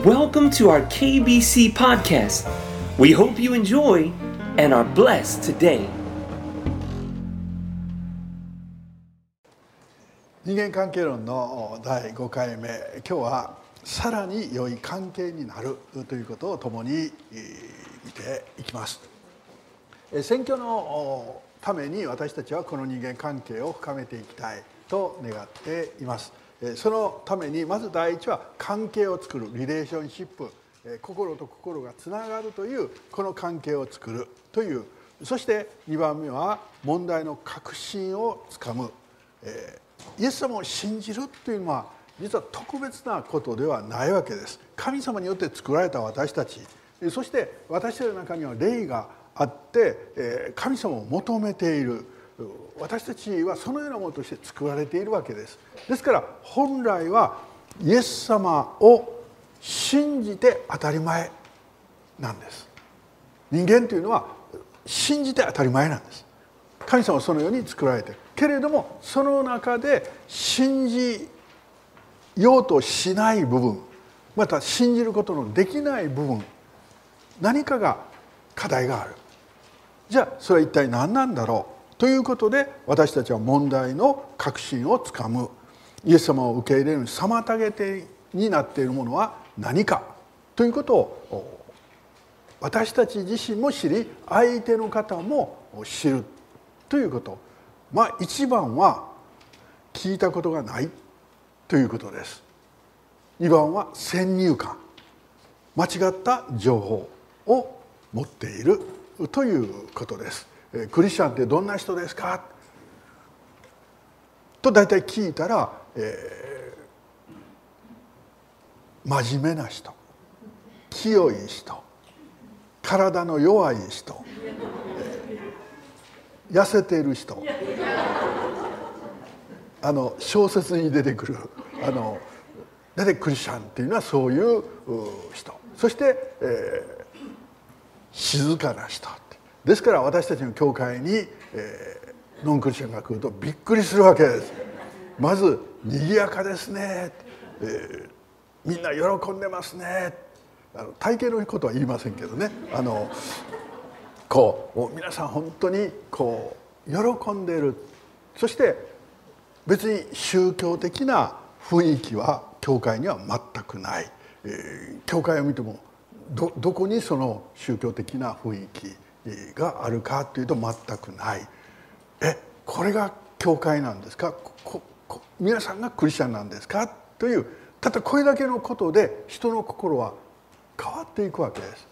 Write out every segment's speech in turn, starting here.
Welcome to our KBC podcast. We hope you enjoy and are blessed today. 人間関係論の第5回目今日はさらに良い関係になるということを共にえー見ていきますえー選挙のおために私たちはこの人間関係を深めていきたいと願っていますそのためにまず第一は関係を作るリレーションシップ心と心がつながるというこの関係を作るという。そして2番目は問題の核心をつかむ。えイエス様を信じるというのは実は特別なことではないわけです。神様によって作られた私たち。そして私たちの中には霊があって神様を求めている。私たちはそのようなものとして作られているわけです。ですから本来はイエス様を信じて当たり前なんです。人間というのは信じて当たり前なんです。神様はそのように作られている。けれどもその中で信じようとしない部分また信じることのできない部分何かが課題がある。じゃあそれは一体何なんだろう？ということで私たちは問題の核心をつかむ。イエス様を受け入れるに妨げ手になっているものは何かということを私たち自身も知り相手の方も知るということ。まあ一番は聞いたことがないということです。2番は先入観。間違った情報を持っているということです。クリスチャンってどんな人ですか？と大体聞いたら、えー真面目な人清い人体の弱い人えー痩せている人あの小説に出てくるあの大体クリスチャンっていうのはそういう人。そして、えー静かな人。ですから私たちの教会に、えーノンクリスチャンが来るとびっくりするわけです。まず「賑やかですね」えーみんな喜んでますね」あの体型のことは言いませんけどね。あのこうう皆さん本当にこう喜んでいる。そして別に宗教的な雰囲気は教会には全くない、えー教会を見てもどどこにその宗教的な雰囲気があるかというと全くない。えこれが教会なんですか？皆さんがクリスチャンなんですか？というたったこれだけのことで人の心は変わっていくわけです。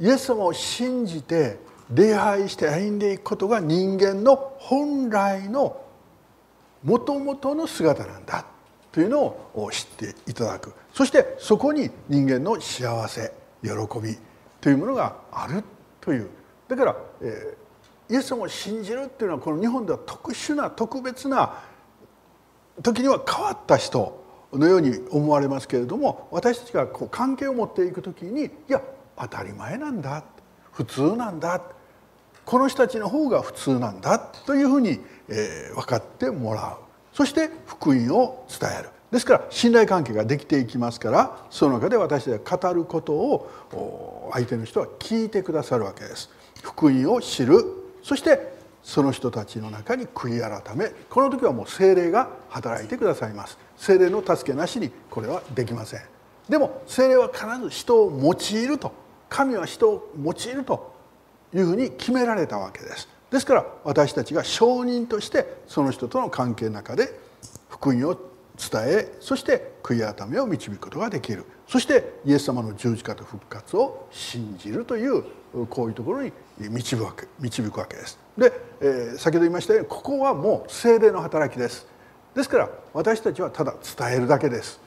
イエス様を信じて礼拝して歩んでいくことが人間の本来のもともとの姿なんだというのを知っていただく。そしてそこに人間の幸せ喜びというものがあるというだから、えーイエス様を信じるっていうのはこの日本では特殊な特別な時には変わった人のように思われますけれども私たちがこう関係を持っていく時にいや当たり前なんだ普通なんだこの人たちの方が普通なんだというふうに、えー分かってもらう。そして福音を伝える。ですから信頼関係ができていきますからその中で私たちが語ることを相手の人は聞いてくださるわけです。福音を知る。そしてその人たちの中に悔い改め。この時はもう精霊が働いてくださいます。精霊の助けなしにこれはできません。でも精霊は必ず人を用いると。神は人を用いると。いうふうに決められたわけです。ですから私たちが証人としてその人との関係の中で福音を伝えそして悔い改めを導くことができる。そしてイエス様の十字架と復活を信じるというこういうところに導くわけ導くわけです。で、えー先ほど言いましたようにここはもう精霊の働きです。ですから私たちはただ伝えるだけです。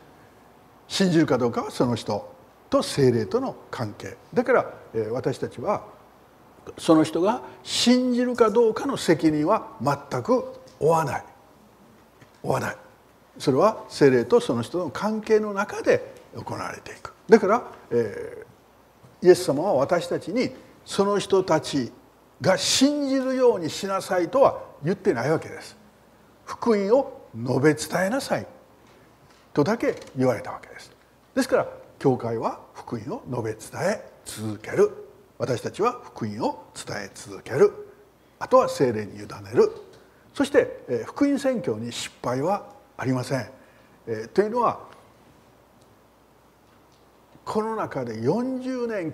信じるかどうかはその人と精霊との関係。だから、えー私たちはその人が信じるかどうかの責任は全く負わない。負わない。それは精霊とその人の関係の中で行われていく。だから、えーイエス様は私たちにその人たちが信じるようにしなさいとは言ってないわけです。福音を述べ伝えなさい。とだけ言われたわけです。ですから教会は福音を述べ伝え続ける。私たちは福音を伝え続ける。あとは精霊に委ねる。そして福音宣教に失敗はありません。えというのはこの中で40年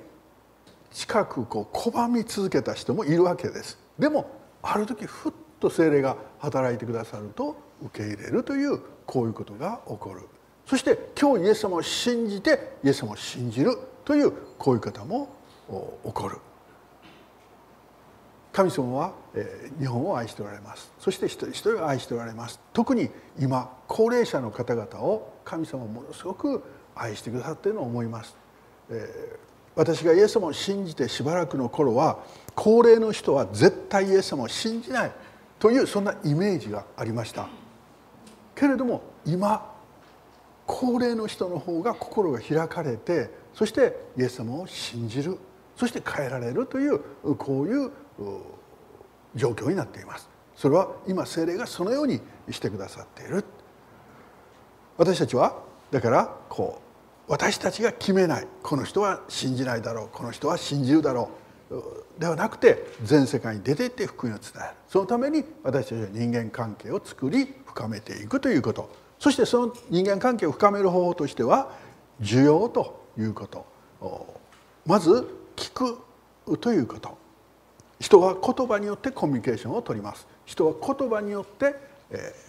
近くこう拒み続けた人もいるわけです。でもある時ふっと精霊が働いてくださると受け入れるというこういうことが起こるそして今日イエス様を信じてイエス様を信じるというこういう方も起こる神様は日本を愛しておられます。そして一人一人を愛しておられます。特に今高齢者の方々を神様はものすごく愛してくださっているのを思います。え私がイエス様を信じてしばらくの頃は高齢の人は絶対イエス様を信じないというそんなイメージがありました。けれども今高齢の人の方が心が開かれてそしてイエス様を信じる。そして変えられるというこういう状況になっています。それは今精霊がそのようにしてくださっている。私たちはだからこう私たちが決めない。この人は信じないだろう。この人は信じるだろう。ではなくて全世界に出ていって福音を伝える。そのために私たちは人間関係を作り深めていくということ。そしてその人間関係を深める方法としては需要ということ。まず聞くということ。人は言葉によってコミュニケーションを取ります。人は言葉によって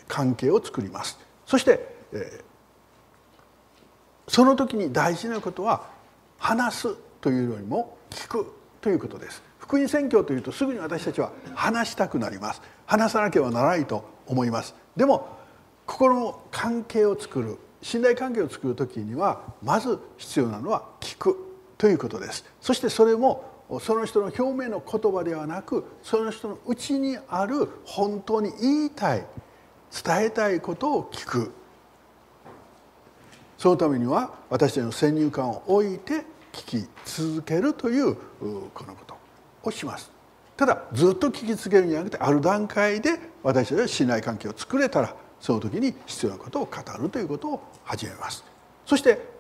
関係を作ります。そしてその時に大事なことは話すというよりも聞くということです。福音宣教というとすぐに私たちは話したくなります。話さなければならないと思います。でも心の関係を作る信頼関係を作る時にはまず必要なのは聞くということです。そしてそれもその人の表面の言葉ではなくその人の内にある本当に言いたい伝えたいことを聞く。そのためには私たちの先入観を置いて聞き続けるというこのことをします。ただずっと聞き続けるんじゃなくてある段階で私たちは信頼関係を作れたらその時に必要なことを語るということを始めます。そして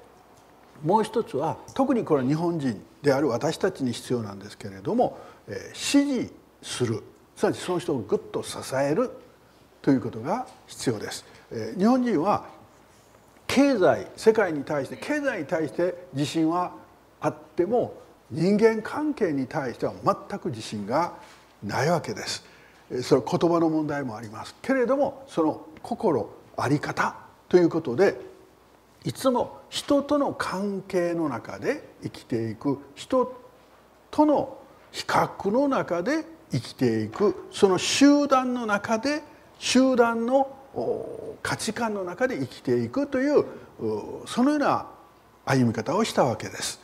もう一つは特にこれは日本人である私たちに必要なんですけれども、え支持するすなわちその人をぐっと支えるということが必要です。え日本人は経済世界に対して経済に対して自信はあっても人間関係に対しては全く自信がないわけです。それは言葉の問題もありますけれどもその心あり方ということでいつも人との関係の中で生きていく人との比較の中で生きていくその集団の中で集団の価値観の中で生きていくというそのような歩み方をしたわけです。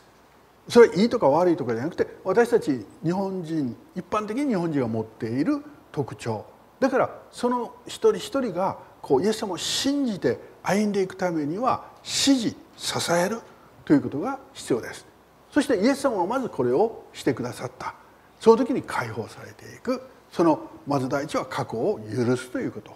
それはいいとか悪いとかじゃなくて私たち日本人一般的に日本人が持っている特徴だからその一人一人がこうイエス様を信じて歩んでいくためには支持支えるということが必要です。そしてイエス様はまずこれをしてくださった。その時に解放されていく。そのまず第一は過去を許すということ。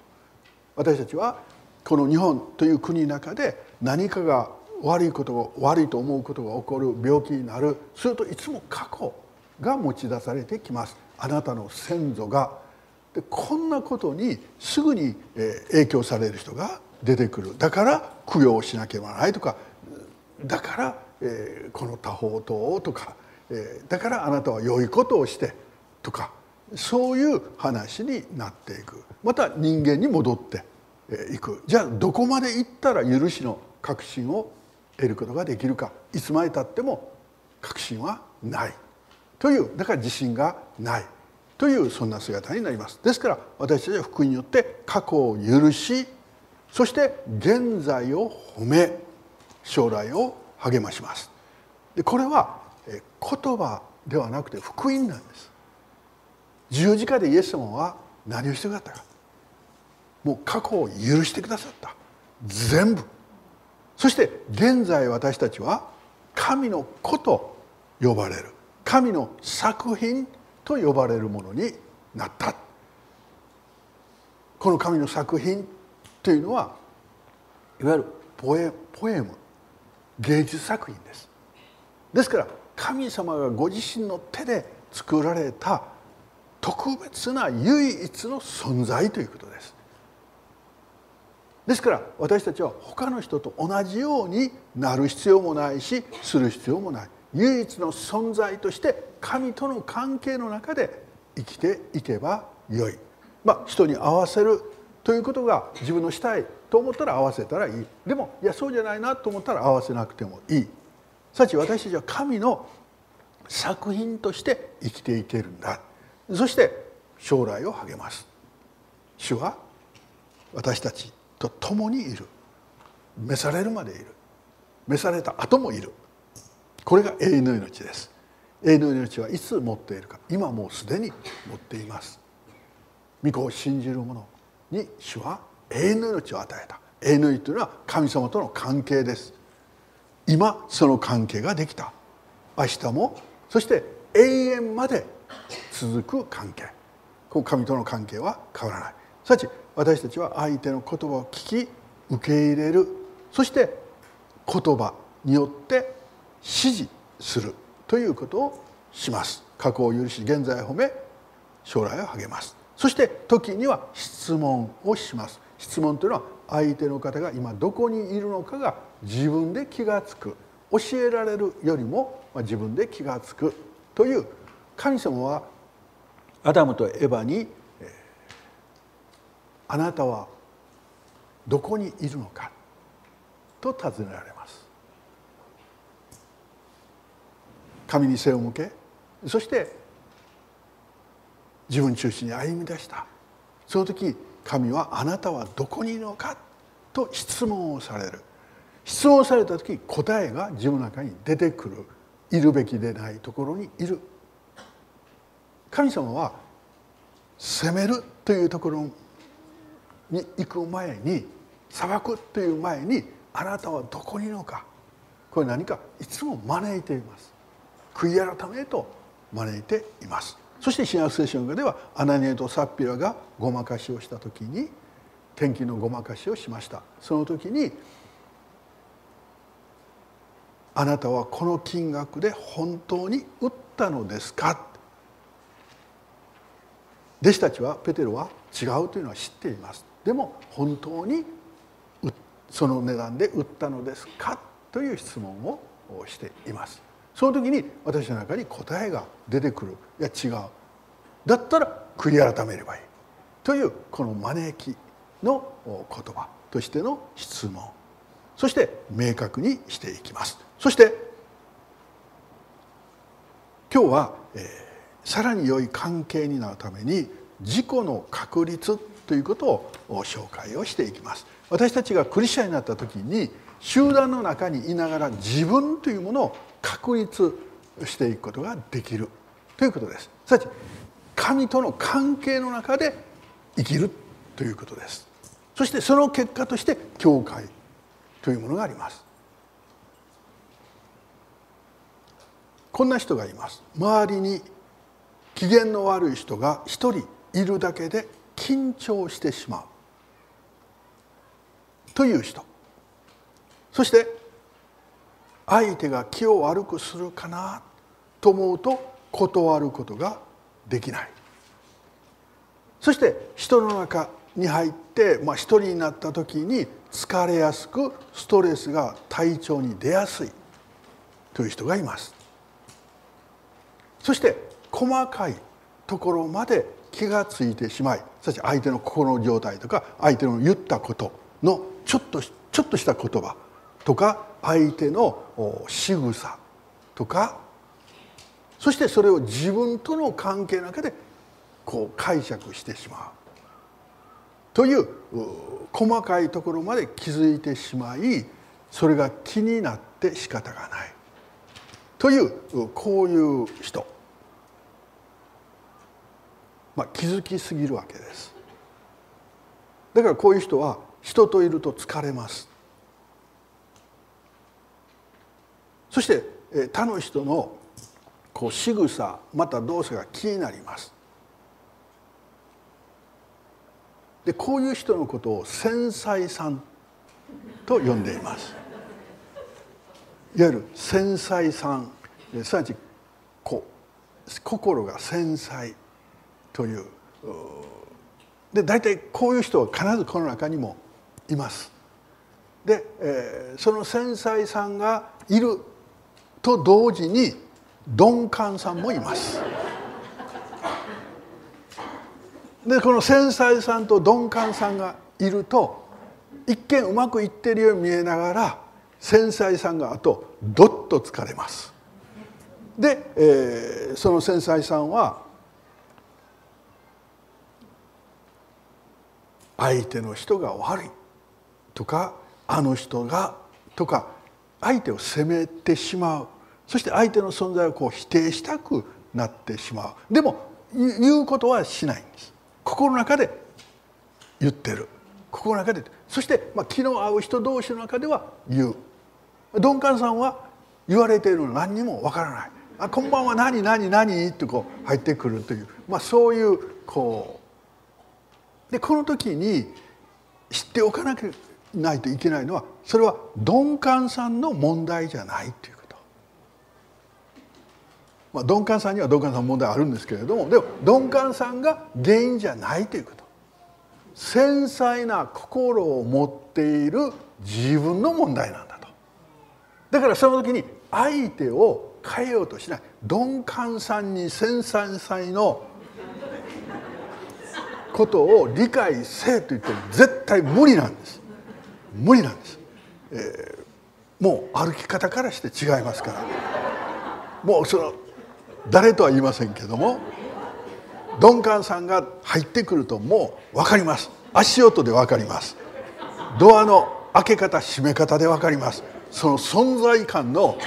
私たちはこの日本という国の中で何かが悪いこと悪いと思うことが起こる病気になるするといつも過去が持ち出されてきます。あなたの先祖が。でこんなことにすぐに影響される人が出てくる。だから供養しなければならないとか。だから、えー、この多宝塔とか、えー、だからあなたは良いことをしてとか。そういう話になっていく。また人間に戻っていく。じゃあどこまで行ったら許しの確信を得ることができるか。いつまでたっても確信はない。という。だから自信がない。というそんな姿になります。ですから私たちは福音によって過去を許しそして現在を褒め将来を励まします。でこれは言葉ではなくて福音なんです。十字架でイエス様は何をしてくださったか。もう過去を許してくださった。全部。そして現在私たちは神の子と呼ばれる。神の作品と呼ばれるものになった。この神の作品というのはいわゆるポエポエム芸術作品です。ですから神様がご自身の手で作られた特別な唯一の存在ということです。ですから私たちは他の人と同じようになる必要もないしする必要もない。唯一の存在として神との関係の中で生きていけばよい、まあ、人に合わせるということが自分のしたいと思ったら合わせたらいい。でもいやそうじゃないなと思ったら合わせなくてもいい。さち私たちは神の作品として生きていけるんだ。そして将来を励ます。主は私たちと共にいる。召されるまでいる。召された後もいる。これが永遠の命です。永遠の命はいつ持っているか。今もうすでに持っています。御子を信じる者に主は永遠の命を与えた。永遠の命というのは神様との関係です。今その関係ができた。明日もそして永遠まで続く関係。この神との関係は変わらない。すなわち私たちは相手の言葉を聞き受け入れる。そして言葉によって指示する。ということをします。過去を許し現在を褒め将来を励ます。そして時には質問をします。質問というのは相手の方が今どこにいるのかが自分で気が付く。教えられるよりも自分で気が付く。という神様はアダムとエヴァに「あなたはどこにいるのか?」と尋ねられます。神に背を向け。そして自分中心に歩み出した。その時神は「あなたはどこにいるのか?」と質問をされる。質問された時答えが自分の中に出てくる。いるべきでないところにいる。神様は責めるというところに行く前に裁くという前にあなたはどこにいるのか。これ何かいつも招いています。悔い改めと招いています。そして新約聖書の中ではアナニエとサッピラがごまかしをした時に天気のごまかしをしました。その時に「あなたはこの金額で本当に売ったのですか?」弟子たちはペテロは違うというのは知っています。でも本当にその値段で売ったのですか？という質問をしています。その時に私の中に答えが出てくる。いや違う。だったら悔い改めればいい。というこの招きの言葉としての質問。そして明確にしていきます。そして今日は、えーさらに良い関係になるために自己の確立ということを紹介をしていきます。私たちがクリスチャンになった時に集団の中にいながら自分というものを確立していくことができるということです。すなわち神との関係の中で生きるということです。そしてその結果として教会というものがあります。こんな人がいます。周りに機嫌の悪い人が一人いるだけで緊張してしまうという人。そして相手が気を悪くするかなと思うと断ることができない。そして人の中に入って、まあ、一人になった時に疲れやすくストレスが体調に出やすいという人がいます。そして細かいところまで気が付いてしまいそして相手の心の状態とか相手の言ったことのちょっとちょっとした言葉とか相手の仕草とかそしてそれを自分との関係の中でこう解釈してしまう。という細かいところまで気づいてしまいそれが気になって仕方がない。というこういう人。まあ、気づきすぎるわけです。だからこういう人は人といると疲れます。そして他の人のこう仕草また動作が気になります。でこういう人のことを繊細さんと呼んでいます。いわゆる繊細さん。すなわちこう心が繊細という。で大体こういう人は必ずこの中にもいます。で、えー、その繊細さんがいると同時に鈍感さんもいます。でこの繊細さんと鈍感さんがいると一見うまくいってるように見えながら繊細さんがあとどっと疲れます。で、えー、その繊細さんは相手の人が悪いとかあの人がとか相手を責めてしまうそして相手の存在をこう否定したくなってしまう。でも言うことはしないんです。心の中で言ってる。心の中でそして、まあ、気の合う人同士の中では言う。鈍感さんは言われているの何にもわからない「あこんばんは何何何?」ってこう入ってくるという、まあ、そういうこう。でこの時に知っておかなきゃないといけないのはそれは鈍感さんの問題じゃないという。まあ、鈍感さんには鈍感さんの問題あるんですけれどもでも鈍感さんが原因じゃないということ。繊細な心を持っている自分の問題なんだと。だからその時に相手を変えようとしない鈍感さんに繊細さのことを理解せえと言っても絶対無理なんです無理なんです、えー、もう歩き方からして違いますからもうその誰とは言いませんけども鈍感さんが入ってくるともう分かります。足音で分かります。ドアの開け方閉め方で分かります。その存在感の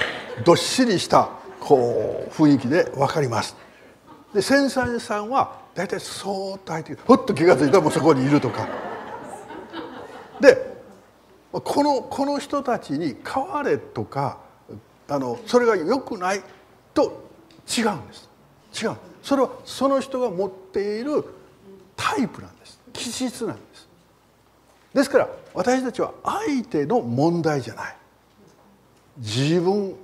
どっしりしたこう雰囲気で分かります。で繊細さんは大体そーっと入ってふっと気が付いたらもうそこにいるとか。でこのこの人たちに変われとかあのそれが良くないと違うんです。違う。それはその人が持っているタイプなんです。気質なんです。ですから私たちは相手の問題じゃない。自分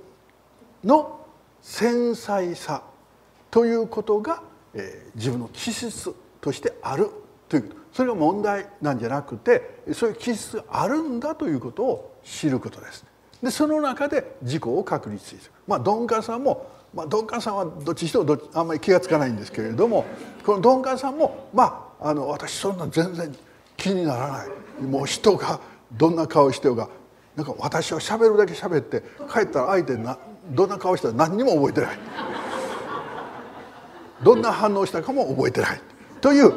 の繊細さということが、えー、自分の気質としてあるという。ことそれが問題なんじゃなくてそういう気質があるんだということを知ることです。でその中で自己を確立する。まあ鈍感さんも、まあ、鈍感さんはどっちにしてもあんまり気が付かないんですけれどもこの鈍感さんもまああの私そんな全然気にならない。もう人がどんな顔してようがなんか私は喋るだけ喋って帰ったら相手などんな顔したら何にも覚えてない。どんな反応したかも覚えてない。という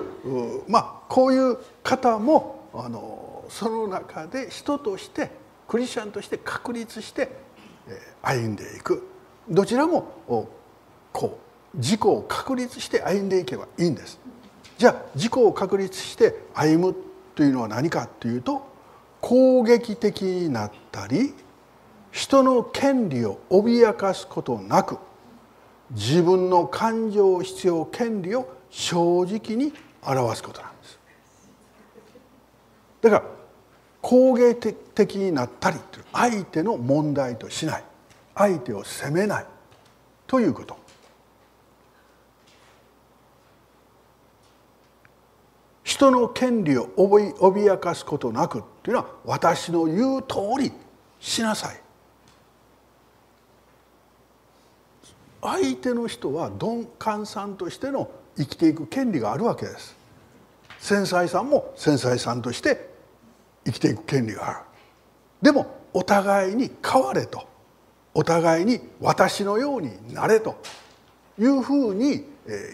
まあこういう方もあのその中で人としてクリスチャンとして確立して歩んでいく。どちらもこう自己を確立して歩んでいけばいいんです。じゃあ自己を確立して歩むというのは何かというと攻撃的になったり人の権利を脅かすことなく自分の感情必要権利を正直に表すことなんですだから攻撃的になったり相手の問題としない相手を責めないということ。人の権利を脅かすことなくっていうのは私の言う通りしなさい。相手の人は鈍感さんとしての生きていく権利があるわけです。繊細さんも繊細さんとして生きていく権利がある。でもお互いに変われと。お互いに私のようになれというふうに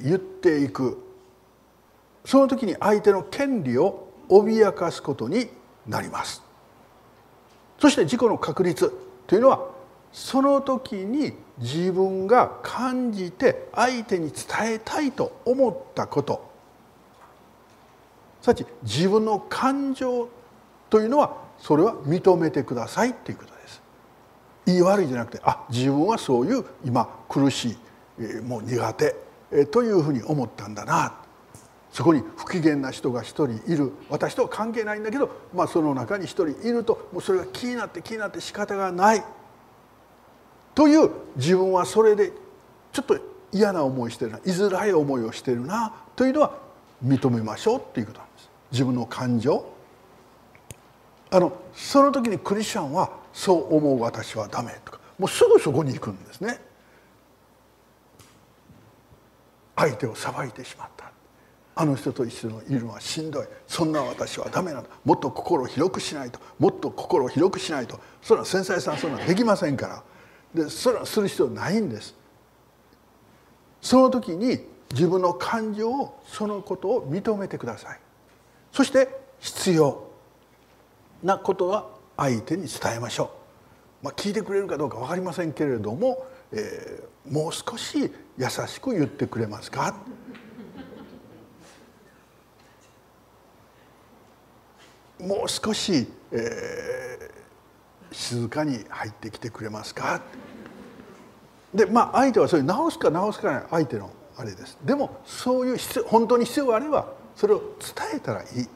言っていく。その時に相手の権利を脅かすことになります。そして自己の確立というのはその時に自分が感じて相手に伝えたいと思ったこと。すなわち自分の感情というのはそれは認めてくださいということ。言い悪いじゃなくてあ自分はそういう今苦しいもう苦手というふうに思ったんだな。そこに不機嫌な人が一人いる。私とは関係ないんだけど、まあ、その中に一人いるともうそれが気になって気になって仕方がない。という自分はそれでちょっと嫌な思いしてるな。居づらい思いをしてるな。というのは認めましょうっていうことなんです。自分の感情。あのその時にクリスチャンはそう思う私はダメとかもうすぐそこに行くんですね。相手を裁いてしまった。あの人と一緒にいるのはしんどい。そんな私はダメなんだ。もっと心を広くしないと。もっと心を広くしないと。それは繊細さんそんなできませんから。でそれはする必要ないんです。その時に自分の感情をそのことを認めてください。そして必要なことは相手に伝えましょう、まあ、聞いてくれるかどうか分かりませんけれども、えー、もう少し優しく言ってくれますか？もう少し、えー、静かに入ってきてくれますか？でまあ相手はそれ直すか直すかない相手のあれです。でもそういう必本当に必要があればそれを伝えたらいい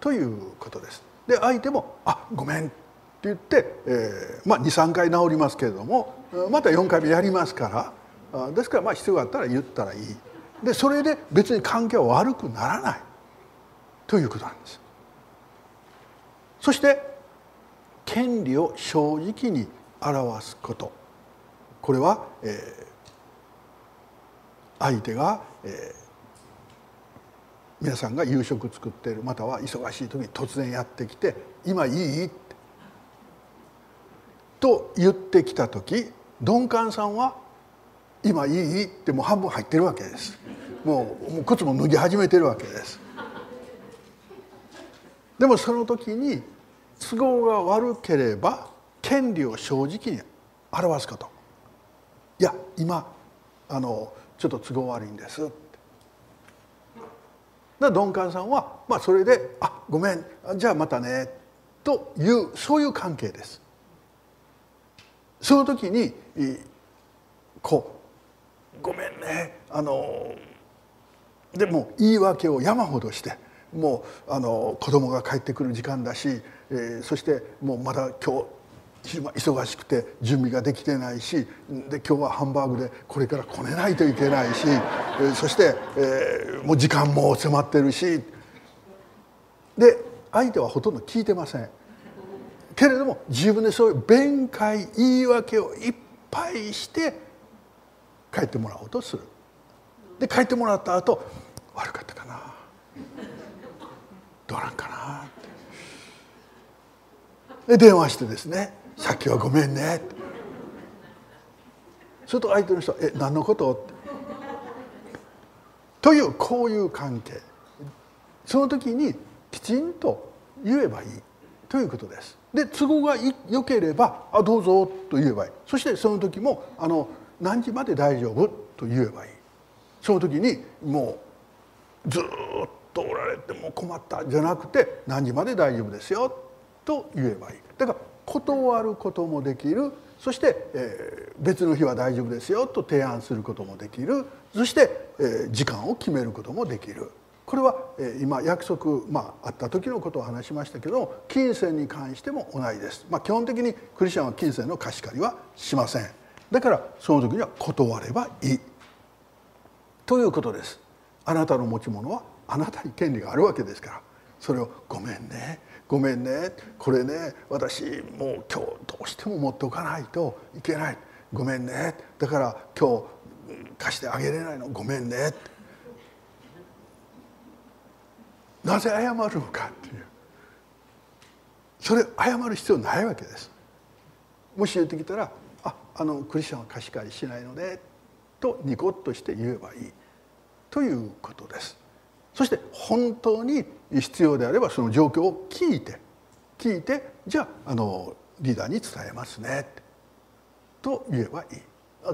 ということです。で相手も「あごめん」って言って、えー、まあ23回治りますけれどもまた4回目やりますからですからまあ必要があったら言ったらいい。でそれで別に関係は悪くならない。ということなんです。そして権利を正直に表すこと。これは、えー、相手が、えー、皆さんが夕食作っているまたは忙しい時に突然やってきて「今いい?」ってと言ってきた時鈍感さんは「今いい?」ってもう半分入ってるわけですもう靴も脱ぎ始めてるわけですでもその時に都合が悪ければ権利を正直に表すこといや今あのちょっと都合悪いんです」だ鈍感さんは、まあ、それで「あごめんじゃあまたね」というそういう関係です。その時にこう「ごめんねあのでも言い訳を山ほどしてもうあの子供が帰ってくる時間だし、えー、そしてもうまだ今日忙しくて準備ができてないしで今日はハンバーグでこれからこねないといけないし、そして、えー、もう時間も迫ってるし。で相手はほとんど聞いてません。けれども自分でそういう弁解言い訳をいっぱいして帰ってもらおうとする。で帰ってもらった後悪かったかな。どうなんかなで電話してですねさっきはごめんね」すると相手の人は「え何のこと?」というこういう関係。その時にきちんと言えばいい。ということです。で都合が良ければ「あどうぞ」と言えばいい。そしてその時も「あの何時まで大丈夫?」と言えばいい。その時にもうずっとおられても困った。じゃなくて「何時まで大丈夫ですよ」と言えばいい。だから断ることもできる。そして、えー、別の日は大丈夫ですよと提案することもできる。そして、えー、時間を決めることもできる。これは、えー、今約束、まあ、あった時のことを話しましたけど金銭に関しても同じです、まあ、基本的にクリスチャンは金銭の貸し借りはしません。だからその時には断ればいい。ということです。あなたの持ち物はあなたに権利があるわけですから。それを「ごめんね。ごめんね。これね。私もう今日どうしても持っておかないといけない。ごめんね。だから今日貸してあげれないの。ごめんね。なぜ謝るのかっていう。それ謝る必要ないわけです。もし言ってきたら「ああのクリスチャンは貸し借りしないので」とニコッとして言えばいい。ということです。そして本当に必要であればその状況を聞いて聞いてじゃああのリーダーに伝えますねと言えばいい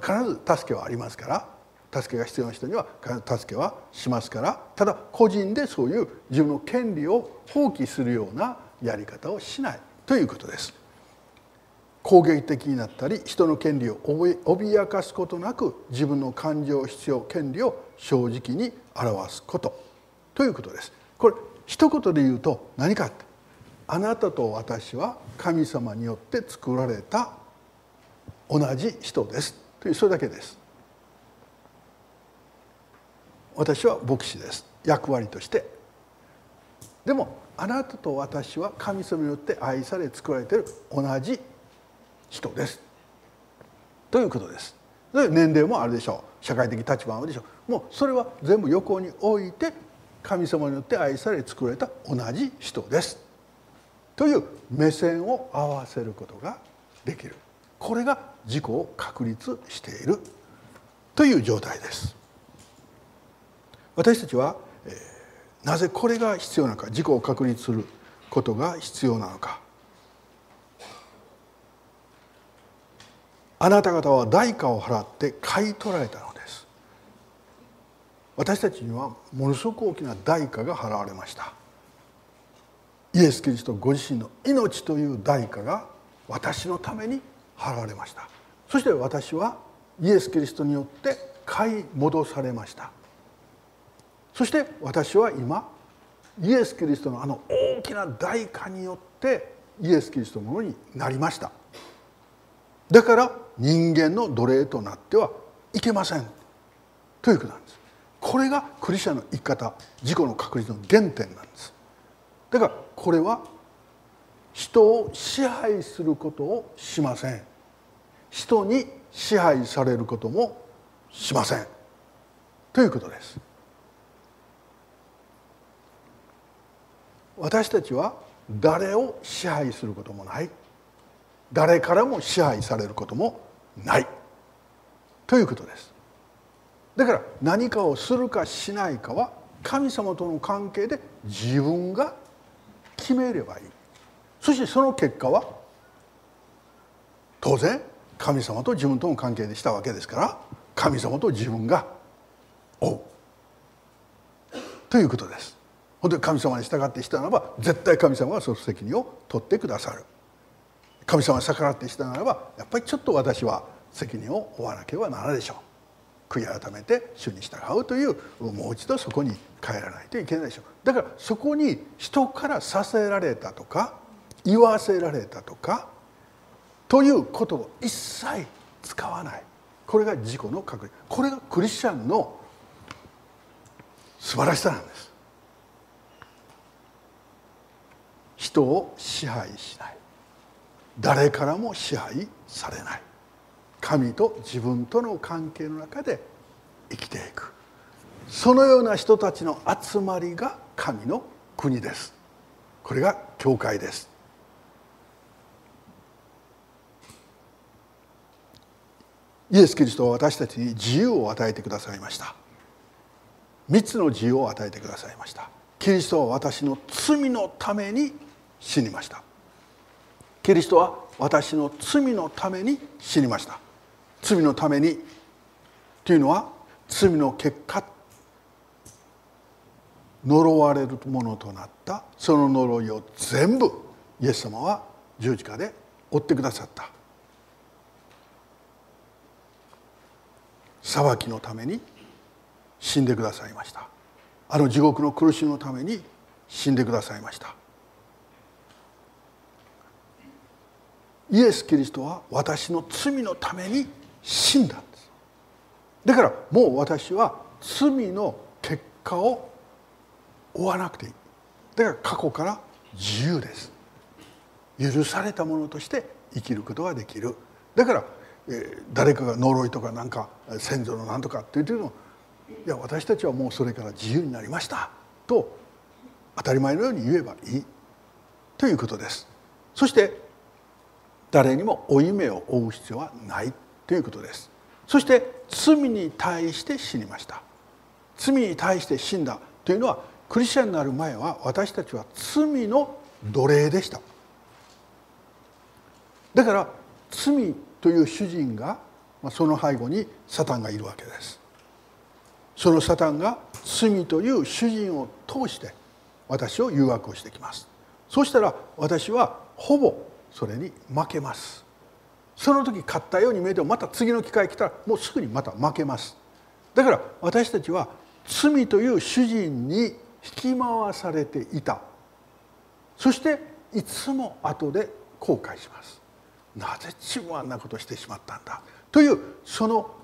必ず助けはありますから助けが必要な人には必ず助けはしますからただ個人でそういう自分の権利を放棄するようなやり方をしないということです。攻撃的になったり人の権利を脅かすことなく自分の感情必要権利を正直に表すことということですこれ一言で言うと何かってあなたと私は神様によって作られた同じ人です。というそれだけです。私は牧師です。役割として。でもあなたと私は神様によって愛され作られている同じ人です。ということです。年齢もあるでしょう。社会的立場もあるでしょう。もうそれは全部横に置いて神様によって愛され作られた同じ人です。という目線を合わせることができる。これが自己を確立している。という状態です。私たちは、えー、なぜこれが必要なのか自己を確立することが必要なのか。あなた方は代価を払って買い取られたの私たちにはものすごく大きな代価が払われました。イエス・キリストご自身の命という代価が私のために払われました。そして私はイエス・キリストによって買い戻されました。そして私は今イエス・キリストのあの大きな代価によってイエス・キリストのものになりました。だから人間の奴隷となってはいけません。ということなんです。これがクリスチャンの生き方自己の確立の原点なんです。だからこれは人を支配することをしません。人に支配されることもしません。ということです。私たちは誰を支配することもない。誰からも支配されることもない。ということです。だから何かをするかしないかは神様との関係で自分が決めればいい。そしてその結果は当然神様と自分との関係でしたわけですから神様と自分が追う。ということです。本当に神様に従ってしたならば絶対神様がその責任を取ってくださる。神様に逆らってしたならばやっぱりちょっと私は責任を負わなければならないでしょう。悔い改めて主に従うというもう一度そこに帰らないといけないでしょ。うだからそこに人からさせられたとか言わせられたとかということを一切使わない。これが自己の確立これがクリスチャンの素晴らしさなんです。人を支配しない。誰からも支配されない。神と自分との関係の中で生きていく。そのような人たちの集まりが神の国です。これが教会です。イエス・キリストは私たちに自由を与えてくださいました。3つの自由を与えてくださいました。キリストは私の罪のために死にました。キリストは私の罪のために死にました。罪のためにというのは罪の結果呪われるものとなった。その呪いを全部イエス様は十字架で追ってくださった。裁きのために死んでくださいました。あの地獄の苦しみのために死んでくださいました。イエス・キリストは私の罪のために死んだんです。だからもう私は罪の結果を負わなくていい。だから過去から自由です。許されたものとして生きることができる。だからえ誰かが呪いとかなんか先祖のなんとかって言ってるのいや私たちはもうそれから自由になりました。と当たり前のように言えばいい。ということです。そして誰にも負い目を負う必要はない。ということです。そして罪に対して死にました。罪に対して死んだというのはクリスチャンになる前は私たちは罪の奴隷でした。だから罪という主人がその背後にサタンがいるわけです。そのサタンが罪という主人を通して私を誘惑をしてきます。そうしたら私はほぼそれに負けます。その時勝ったように見えてもまた次の機会来たらもうすぐにまた負けます。だから私たちは罪という主人に引き回されていた。そしていつも後で後悔します。なぜ自分はあんなことしてしまったんだ？というその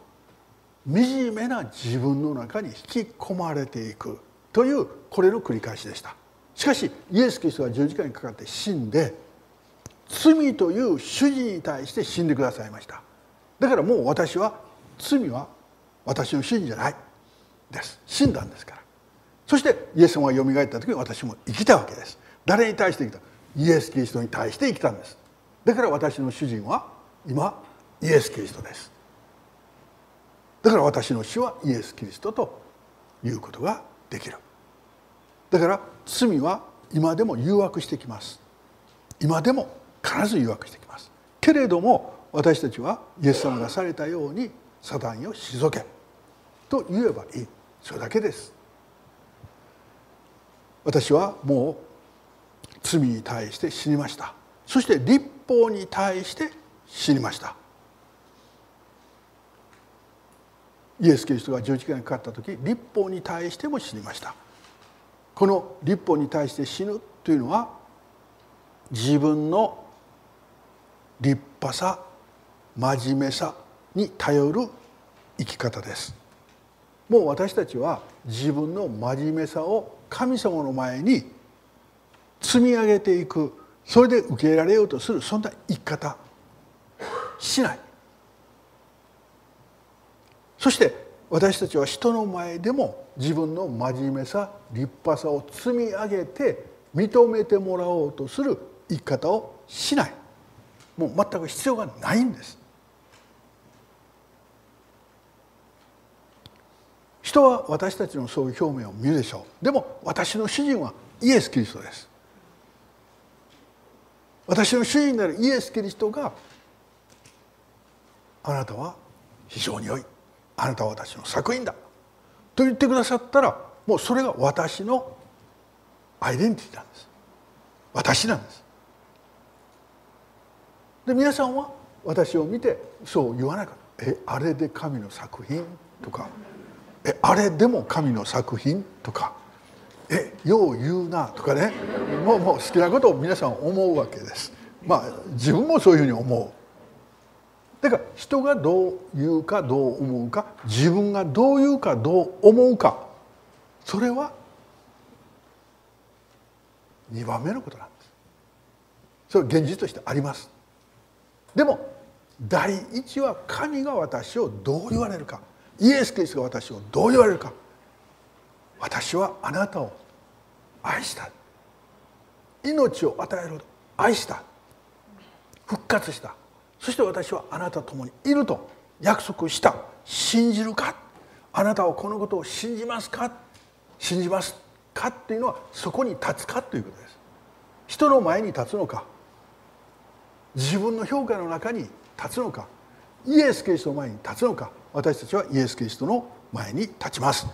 惨めな自分の中に引き込まれていく。というこれの繰り返しでした。しかしイエス・キリストが十字架にかかって死んで罪という主人に対して死んでくださいました。だからもう私は罪は私の主人じゃないです。死んだんですから。そしてイエス様がよみがえった時に私も生きたわけです。誰に対して生きた？イエス・キリストに対して生きたんです。だから私の主人は今イエス・キリストです。だから私の死はイエス・キリストということができる。だから罪は今でも誘惑してきます。今でも必ず誘惑してきます。けれども私たちはイエス様がされたようにサタンを退け。と言えばいい。それだけです。私はもう罪に対して死にました。そして立法に対して死にました。イエス・キリストが十字架にかかった時立法に対しても死にました。この立法に対して死ぬというのは自分の立派さ真面目さに頼る生き方です。もう私たちは自分の真面目さを神様の前に積み上げていく。それで受け入れられようとするそんな生き方しない。そして私たちは人の前でも自分の真面目さ立派さを積み上げて認めてもらおうとする生き方をしない。もう全く必要がないんです。人は私たちのそういう表面を見るでしょう。でも私の主人はイエス・キリストです。私の主人であるイエス・キリストがあなたは非常に良い。あなたは私の作品だ。と言ってくださったらもうそれが私のアイデンティティなんです。私なんです。で皆さんは私を見てそう言わないかえあれで神の作品？とか。えあれでも神の作品？とか。えよう言うな。とかね。もうもう好きなことを皆さん思うわけです。まあ自分もそういうふうに思う。だから人がどう言うかどう思うか自分がどう言うかどう思うか。それは2番目のことなんです。それは現実としてあります。でも第一は神が私をどう言われるか。イエス・キリストが私をどう言われるか。私はあなたを愛した。命を与える愛した。復活した。そして私はあなたと共にいると。約束した。信じるか。あなたはこのことを信じますか。信じますかっていうのはそこに立つかということです。人の前に立つのか。自分の評価の中に立つのかイエス・キリストの前に立つのか私たちはイエス・キリストの前に立ちます。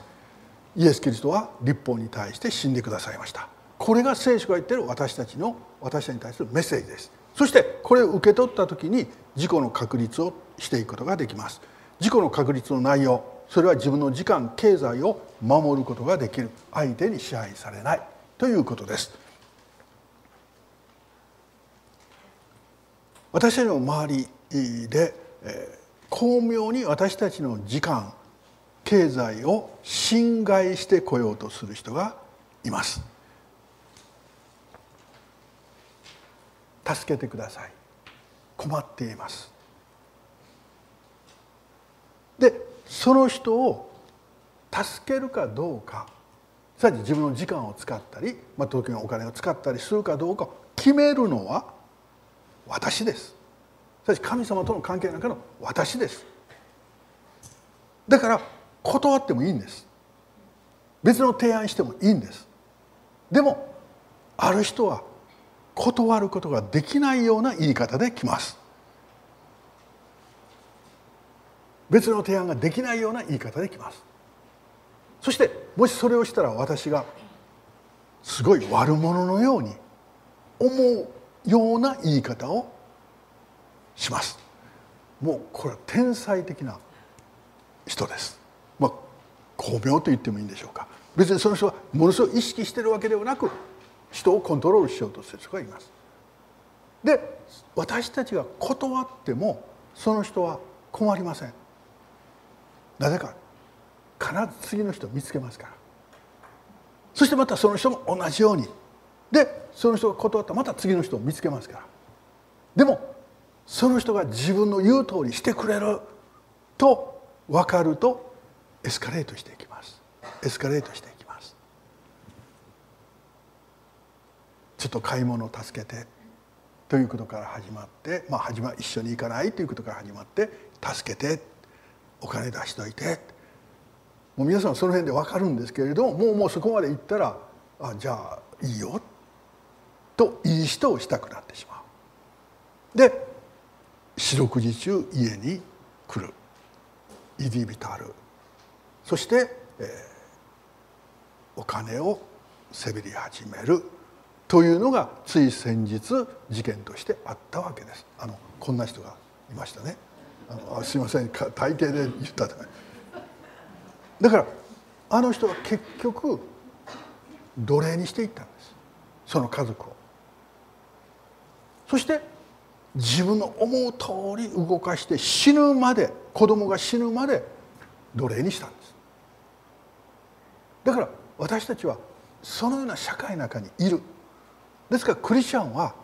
イエス・キリストは立法に対して死んでくださいました。これが聖書が言っている私たちの私たちに対するメッセージです。そしてこれを受け取った時に自己の確立をしていくことができます。自己の確立の内容それは自分の時間経済を守ることができる。相手に支配されない。ということです。私たちの周りで巧妙に私たちの時間経済を侵害してこようとする人がいます。助けてください。困っています。でその人を助けるかどうかさらに自分の時間を使ったり、まあ、時にお金を使ったりするかどうか決めるのは私です。さらに神様との関係の中の私です。だから断ってもいいんです。別の提案してもいいんです。でもある人は断ることができないような言い方で来ます。別の提案ができないような言い方で来ます。そしてもしそれをしたら私がすごい悪者のように思うような言い方をします。もうこれは天才的な人です。まあ巧妙と言ってもいいんでしょうか。別にその人はものすごい意識してるわけではなく人をコントロールしようとする人がいます。で私たちが断ってもその人は困りません。なぜか必ず次の人を見つけますから。そしてまたその人も同じように。でその人が断ったらまた次の人を見つけますから。でもその人が自分の言う通りしてくれると分かるとエスカレートしていきます。エスカレートしていきます。ちょっと買い物を助けて。ということから始まって、まあ、始ま一緒に行かないということから始まって。助けて。お金出しといて。もう皆さんその辺で分かるんですけれどももうもうそこまで行ったらあじゃあいいよ。ってといい人をしたくなってしまう。で四六時中家に来るイディビタルそして、えー、お金をせびり始めるというのがつい先日事件としてあったわけです。あのこんな人がいましたね。あのあすいません大抵で言っただからあの人は結局奴隷にしていったんですその家族を。そして自分の思う通り動かして死ぬまで子供が死ぬまで奴隷にしたんです。だから私たちはそのような社会の中にいる。ですからクリスチャンは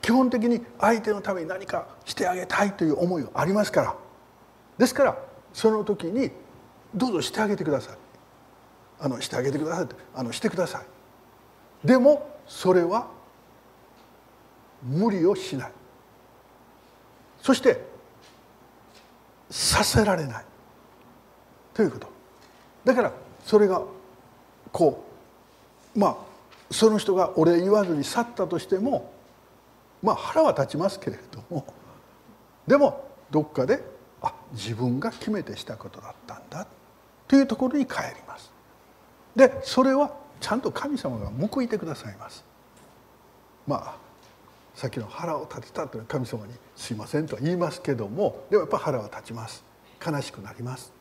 基本的に相手のために何かしてあげたいという思いがありますから。ですからその時にどうぞしてあげてください。あのしてあげてくださいあのしてください。でもそれは無理をしない。そしてさせられない。ということ。だからそれがこうまあその人がお礼言わずに去ったとしてもまあ腹は立ちますけれどもでもどっかであ自分が決めてしたことだったんだ。というところに帰ります。でそれはちゃんと神様が報いてくださいます。まあさっきの腹を立てたという神様に「すいません」とは言いますけどもでもやっぱ腹は立ちます。悲しくなります。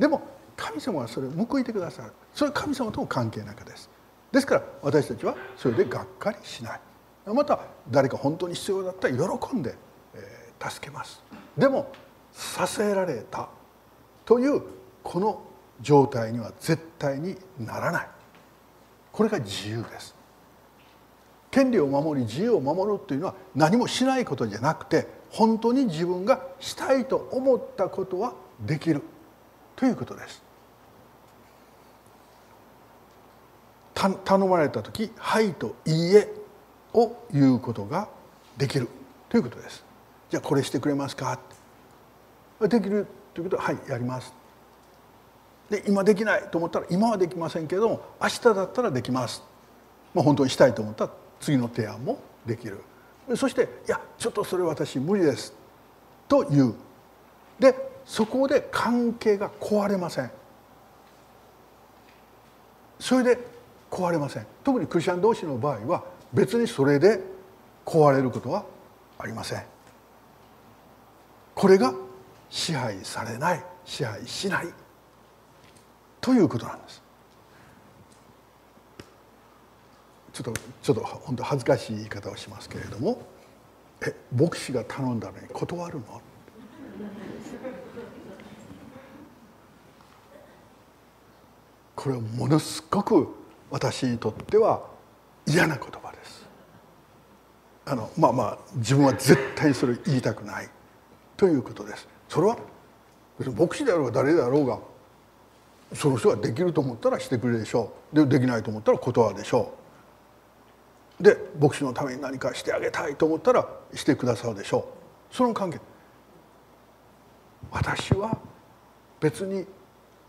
でも神様はそれを報いてくださる。それは神様とも関係なくです。ですから私たちはそれでがっかりしない。また誰か本当に必要だったら喜んで、えー、助けます。でもさせられたというこの状態には絶対にならない。これが自由です。権利を守り自由を守るというのは何もしないことじゃなくて本当に自分がしたいと思ったことはできるということです。頼まれた時「はい」と「いいえ」を言うことができるということです。じゃあこれしてくれますか？できるということは「はいやります」で今できないと思ったら今はできませんけども明日だったらできます、まあ、本当にしたいと思ったら次の提案もできる。そして「いやちょっとそれ私無理です」と言う。でそこで関係が壊れません。それで壊れません。特にクリスチャン同士の場合は別にそれで壊れることはありません。これが支配されない支配しない。ということなんです。ちょっとちょっと本当恥ずかしい言い方をしますけれども。え牧師が頼んだのに断るの？これはものすごく私にとっては嫌な言葉です。あのまあまあ自分は絶対それ言いたくないということです。それは牧師であろうが誰であろうがその人ができると思ったらしてくれるでしょう。でできないと思ったら断るでしょう。で牧師のために何かしてあげたいと思ったらしてくださるでしょう。その関係。私は別に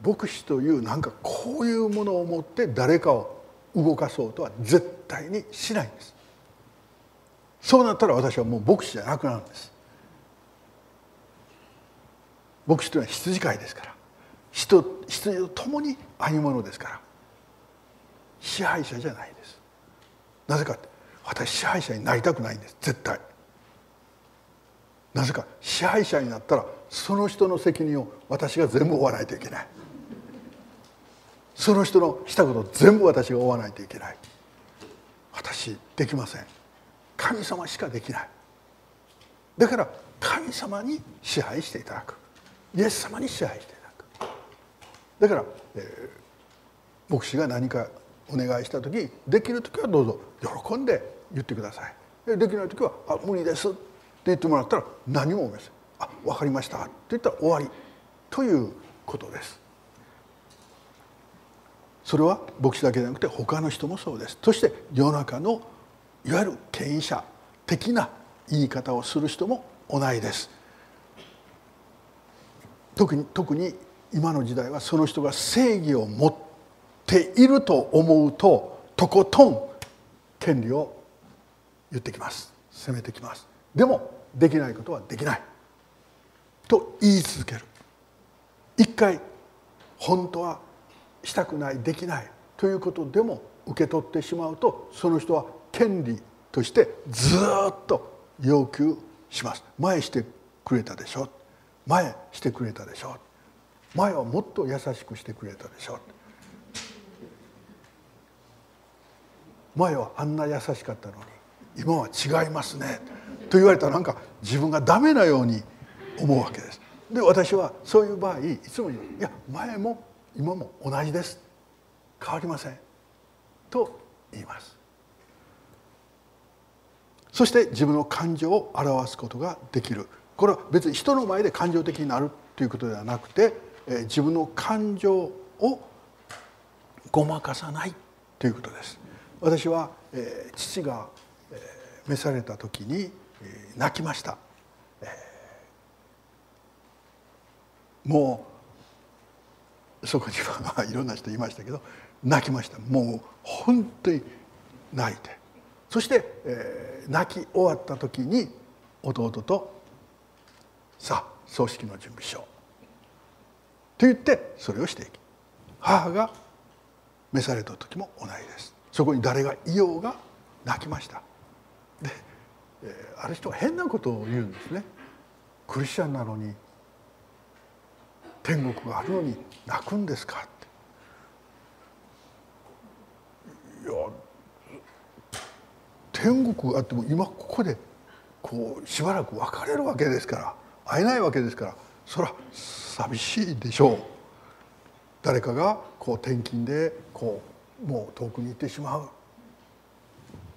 牧師というなんかこういうものを持って誰かを動かそうとは絶対にしないんです。そうなったら私はもう牧師じゃなくなるんです。牧師というのは羊飼いですから。人羊と共に歩むものですから。支配者じゃないです。なぜか私支配者になりたくないんです。絶対。なぜか。支配者になったらその人の責任を私が全部負わないといけない。その人のしたことを全部私が負わないといけない。私できません。神様しかできない。だから神様に支配していただく。イエス様に支配していただく。だから、えー、牧師が何かお願いした時できる時はどうぞ喜んで言ってください。できない時は「あ無理です」って言ってもらったら何も思いません「あ分かりました」って言ったら終わりということです。それは牧師だけでなくて他の人もそうです。そして世の中のいわゆる権威者的な言い方をする人も同じです。特に特に今の時代はその人が正義を持ってていると思うととことん権利を言ってきます。責めてきます。でもできないことはできないと言い続ける。一回本当はしたくないできないということでも受け取ってしまうとその人は権利としてずっと要求します。前してくれたでしょ。前してくれたでしょ。前はもっと優しくしてくれたでしょ。前はあんな優しかったのに今は違いますねと言われたらなんか自分がダメなように思うわけです。で私はそういう場合いつも言う「いや前も今も同じです。変わりません」と言います。そして自分の感情を表すことができる。これは別に人の前で感情的になるということではなくて自分の感情をごまかさないということです。私は父が召された時に泣きました。もうそこには いろんな人いましたけど泣きました。もう本当に泣いて。そして、えー、泣き終わった時に弟と「さあ葬式の準備しよう」と言ってそれをしていき母が召された時も同じです。そこに誰がいようが泣きました。で、えー、ある人は変なことを言うんですね。クリスチャンなのに天国があるのに泣くんですかって。いや天国があっても今ここでこうしばらく別れるわけですから会えないわけですからそら寂しいでしょう。誰かがこう転勤でこうもう遠くに行ってしまう。と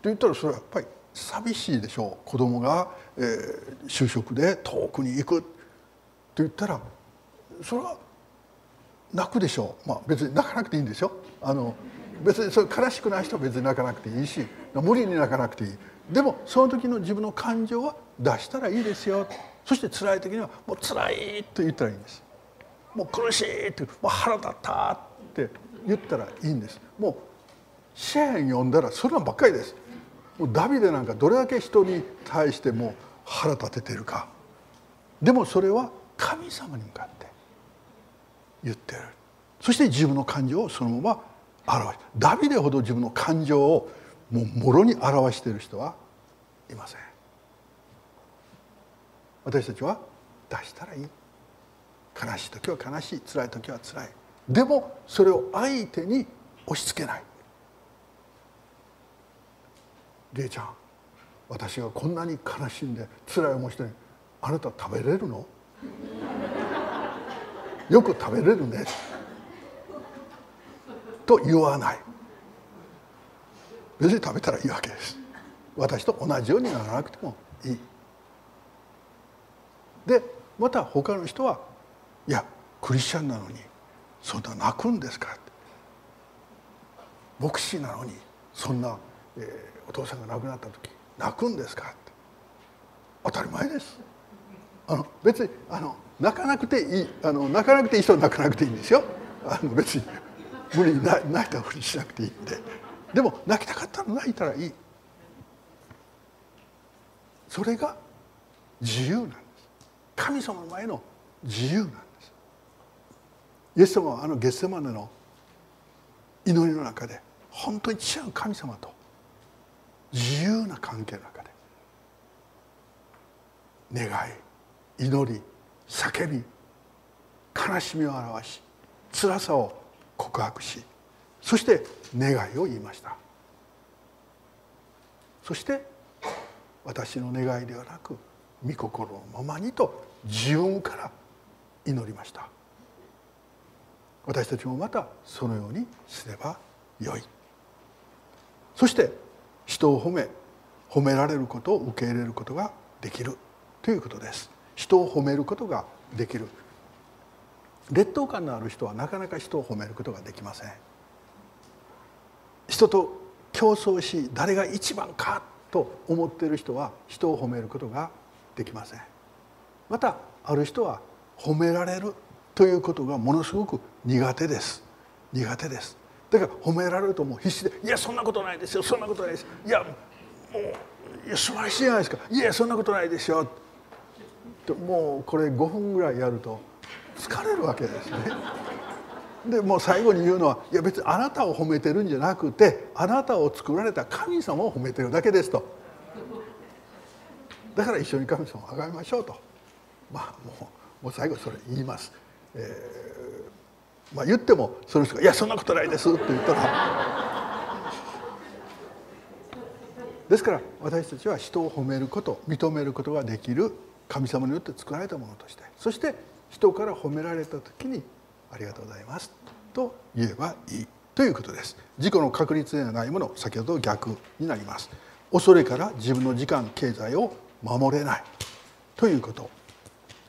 言ったらそれはやっぱり寂しいでしょう。子供が、えー、就職で遠くに行く。と言ったらそれは泣くでしょう、まあ、別に泣かなくていいんですよあの別にそれ悲しくない人は別に泣かなくていいし無理に泣かなくていい。でもその時の自分の感情は出したらいいですよ。そして辛い時には「もう辛い」と言ったらいいんです。もう苦しいってもう腹立ったって言ったらいいんです。もう詩篇読んだらそればっかりです。もうダビデなんかどれだけ人に対しても腹立ててるか。でもそれは神様に向かって言ってる。そして自分の感情をそのまま表しダビデほど自分の感情をもうもろに表している人はいません。私たちは出したらいい。悲しい時は悲しい。辛い時は辛い。でもそれを相手に押し付けない「りえちゃん私がこんなに悲しんで辛い思いしてあなた食べれるの？よく食べれるね」と言わない。別に食べたらいいわけです。私と同じようにならなくてもいい。でまた他の人は「いやクリスチャンなのにそんな泣くんですか?」「牧師なのにそんな、えー、お父さんが亡くなった時泣くんですか?」って当たり前です。あの別にあの泣かなくていいあの泣かなくていい人は泣かなくていいんですよ。あの別に無理に泣いたふりしなくていいんで。でも泣きたかったら泣いたらいい。それが自由なんです。神様の前の自由なんです。イエス様はあのゲッセマネの祈りの中で本当に違う神様と自由な関係の中で願い祈り叫び悲しみを表し辛さを告白しそして願いを言いました。そして私の願いではなく御心のままにと自分から祈りました。私たちもまたそのようにすればよい。そして人を褒め褒められることを受け入れることができるということです。人を褒めることができる。劣等感のある人はなかなか人を褒めることができません。人と競争し誰が一番かと思っている人は人を褒めることができません。またある人は褒められるということがものすごく苦手です。苦手です。だから褒められるともう必死で「いやそんなことないですよ。そんなことないです。いやもういや素晴らしいじゃないですか。いやそんなことないですよ」ともうこれ5分ぐらいやると疲れるわけですね。でもう最後に言うのはいや別にあなたを褒めてるんじゃなくてあなたを作られた神様を褒めてるだけですと。だから一緒に神様を崇めましょうと。まあもうもう最後それ言います、えー、まあ、言ってもその人が「いやそんなことないです」って言ったら。ですから私たちは人を褒めること認めることができる神様によって作られたものとしてそして人から褒められた時にありがとうございますと言えばいいということです。自己の確率ではないもの先ほど逆になります。恐れから自分の時間経済を守れないということ。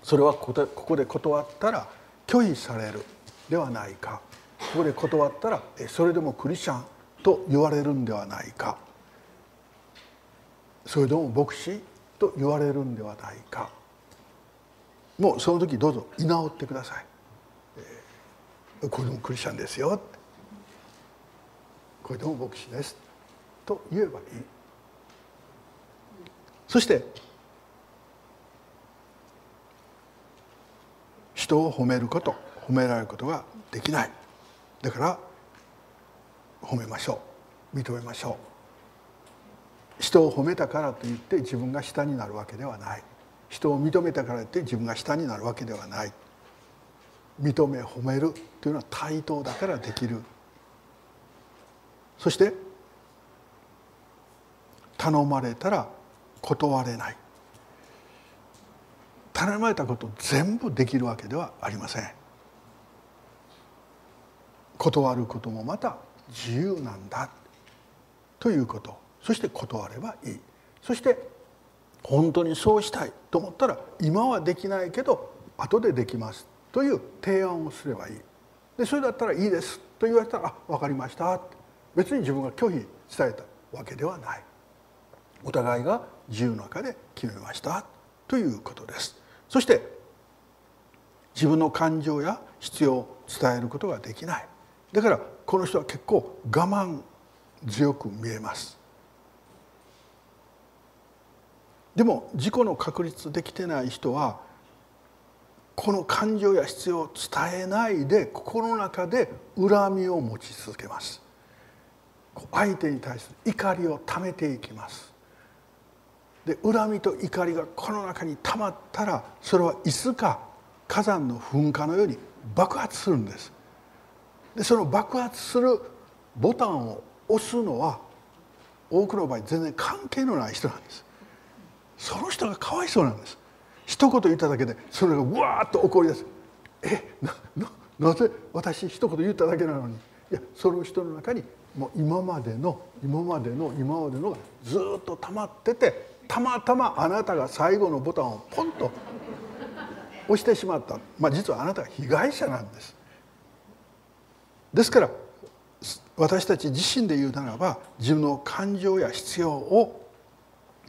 それはここで断ったら拒否されるではないか。ここで断ったらそれでもクリスチャン？と言われるんではないか。それでも牧師？と言われるんではないか。もうその時どうぞ居直ってください。これでもクリスチャンですよ。これでも牧師です。と言えばいい。そして人を褒めること褒められることができない。だから褒めましょう。認めましょう。人を褒めたからといって自分が下になるわけではない。人を認めたからといって自分が下になるわけではない。認め褒めるというのは対等だからできる。そして頼まれたら断れない。頼まれたこと全部できるわけではありません。断ることもまた自由なんだということ。そして断ればいい。そして本当にそうしたいと思ったら今はできないけど後でできますという提案をすればいい。でそれだったらいいですと言われたら「あ分かりました」別に自分が拒否伝えたわけではない。お互いが自由の中で決めましたということです。そして自分の感情や必要を伝えることができない。だからこの人は結構我慢強く見えます。でも自己の確立できてない人はこの感情や必要を伝えないで心の中で恨みを持ち続けます。相手に対する怒りをためていきます。で恨みと怒りがこの中にたまったらそれはいつか火山の噴火のように爆発するんです。でその爆発するボタンを押すのは多くの場合全然関係のない人なんです。その人がかわいそうなんです。一言言っただけでそれがわーっと怒り出す。えななぜ私一言言っただけなのに。いやその人の中にもう今までの今までの今までのがずっと溜まっててたまたまあなたが最後のボタンをポンと押してしまった。まあ実はあなたが被害者なんです。ですから私たち自身で言うならば自分の感情や必要を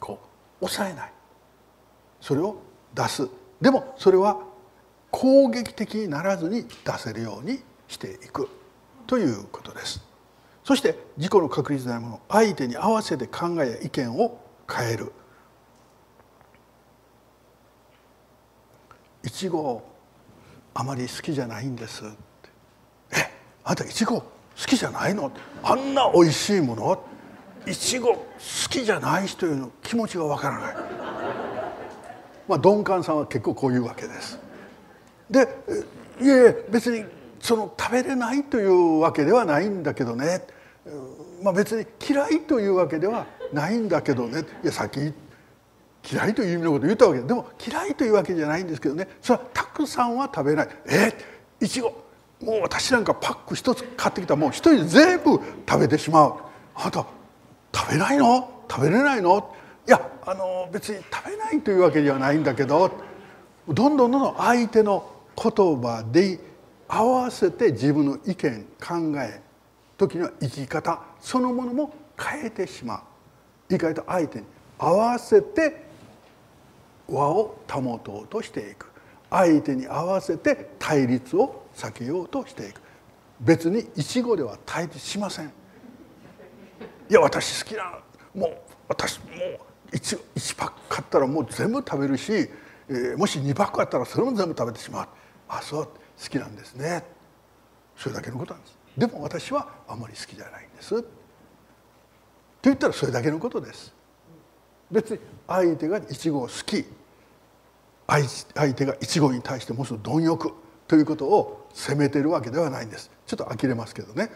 こう抑えない。それを出す。でもそれは攻撃的にならずに出せるようにしていく。ということです。そして自己の確率なもの相手に合わせて考えや意見を変える。いちごあまり好きじゃないんです。えあんたいちご好きじゃないの？あんな美味しいもの？いちご好きじゃない人への気持ちがわからない。まあ、鈍感さんは結構こういうわけです。でいえいえ別にその食べれないというわけではないんだけどね、まあ、別に嫌いというわけではないんだけどね。いやさっき嫌いという意味のことを言ったわけ。でも嫌いというわけじゃないんですけどね。それはたくさんは食べない。えいちご。もう私なんかパック一つ買ってきた。らもう一人で全部食べてしまう。あなた食べないの？食べれないの？いやあの別に食べないというわけではないんだけど。どんどんどんどん相手の言葉で合わせて自分の意見考え時には生き方そのものも変えてしまう。言い換えた相手に合わせて和を保とうとしていく。相手に合わせて対立を避けようとしていく。別に一語では対立しません。いや私好きなもう私もう 1, 1パック買ったらもう全部食べるし、えー、もし2パックあったらそれも全部食べてしまう。あそう好きなんですね。それだけのことなんです。でも私はあまり好きじゃないんです。と言ったらそれだけのことです。別に相手がイチゴを好き。相手がイチゴに対してもす貪欲。ということを責めてるわけではないんです。ちょっと呆れますけどね。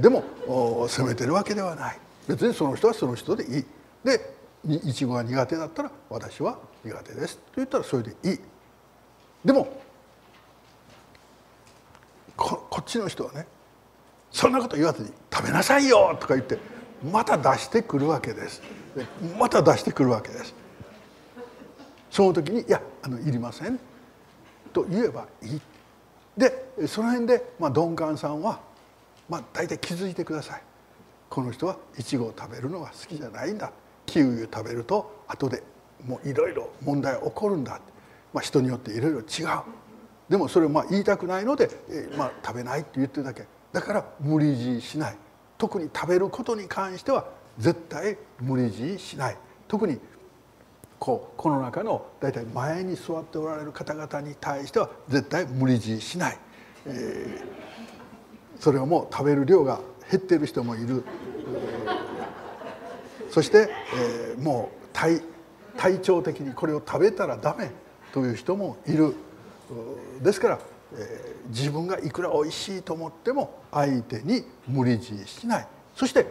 でも責めてるわけではない。別にその人はその人でいい。でいちごが苦手だったら私は苦手です。と言ったらそれでいい。でもここっちの人はねそんなこと言わずに「食べなさいよ!」とか言ってまた出してくるわけです。また出してくるわけです。その時に「いやあのいりません」と言えばいい。でその辺で、まあ、鈍感さんは、まあ、大体気づいてください。この人はいちごを食べるのが好きじゃないんだ。キウイを食べると後でもういろいろ問題起こるんだ、まあ、人によっていろいろ違う。でもそれをまあ言いたくないので、まあ、食べないって言ってるだけ。だから無理強いしない。特に食べることに関しては絶対無理強いしない。特にこうこの中の大体前に座っておられる方々に対しては絶対無理強いしない、えー、それはもう食べる量が減ってる人もいる、そして、えー、もう体体調的にこれを食べたらダメという人もいる。ですから、えー、自分がいくらおいしいと思っても相手に無理強いしない。そして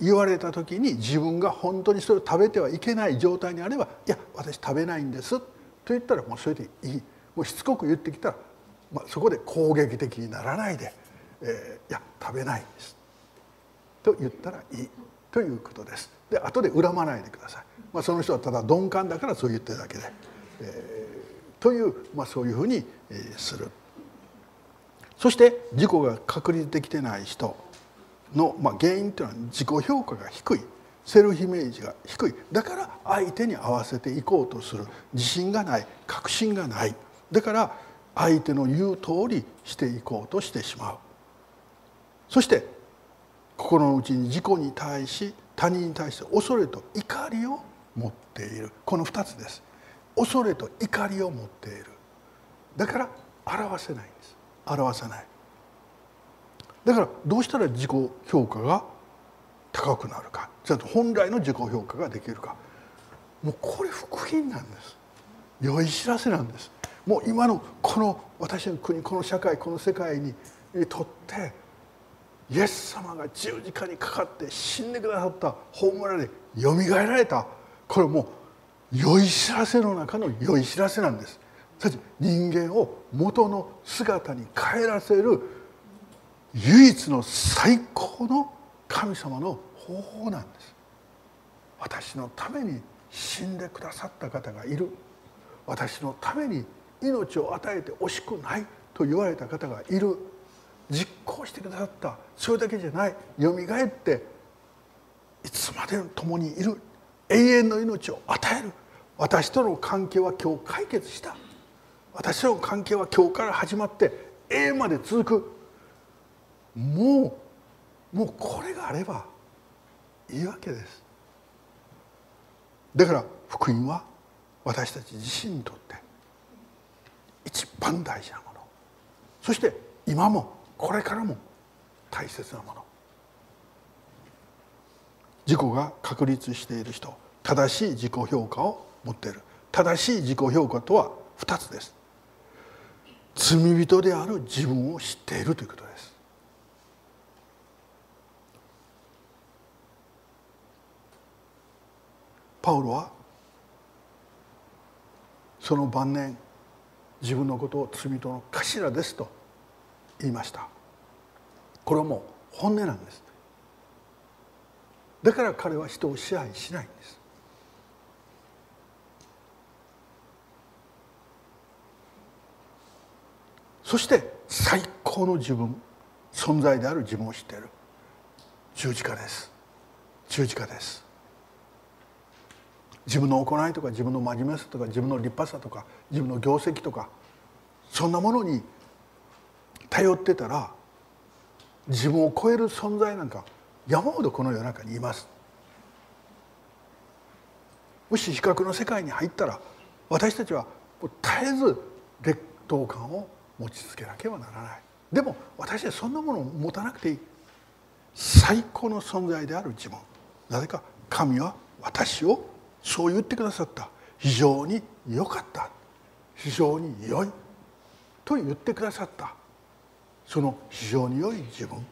言われた時に自分が本当にそれを食べてはいけない状態にあれば「いや私食べないんです」と言ったらもうそれでいいもうしつこく言ってきたら、まあ、そこで攻撃的にならないで「えー、いや食べないんです」と言ったらいいということです。で後で恨まないでください。まあ、その人はただ鈍感だからそう言ってるだけで。えー、という、まあ、そういうふうにする。そして自己が確立できてない人の、まあ、原因というのは自己評価が低い。セルフイメージが低い。だから相手に合わせていこうとする。自信がない。確信がない。だから相手の言う通りしていこうとしてしまう。そして心の内に自己に対し他人に対して恐れと怒りを持っている。この2つです。恐れと怒りを持っている。だから表せないんです。表さない。だからどうしたら自己評価が高くなるか。ちゃんと本来の自己評価ができるか。もうこれ福音なんです。良い知らせなんです。もう今のこの私の国この社会この世界にとってイエス様が十字架にかかって死んでくださった葬られよみがえられた。これもう良い知らせの中の良い知らせなんです。人間を元の姿に変えらせる唯一の最高の神様の方法なんです。私のために死んでくださった方がいる。私のために命を与えて惜しくないと言われた方がいる。実行してくださった。それだけじゃない。よみがえっていつまで共にいる。永遠の命を与える。私との関係は今日解決した。私との関係は今日から始まって永遠まで続く。もうもうこれがあればいいわけです。だから福音は私たち自身にとって一番大事なもの。そして今もこれからも大切なもの。自己が確立している人正しい自己評価を持っている。正しい自己評価とは2つです。罪人である自分を知っているということです。パウロはその晩年自分のことを罪人の頭ですと言いました。これはもう本音なんです。だから彼は人を支配しないんです。そして最高の自分存在である自分を知っている。十字架です。十字架です。自分の行いとか自分の真面目さとか自分の立派さとか自分の業績とかそんなものに頼ってたら自分を超える存在なんか山ほどこの世の中にいます。もし比較の世界に入ったら私たちは絶えず劣等感を持ち続けなければならない。でも私はそんなものを持たなくていい。最高の存在である自分。なぜか神は私をそう言ってくださった。非常に良かった。非常に良い。と言ってくださった。その非常に良い自分。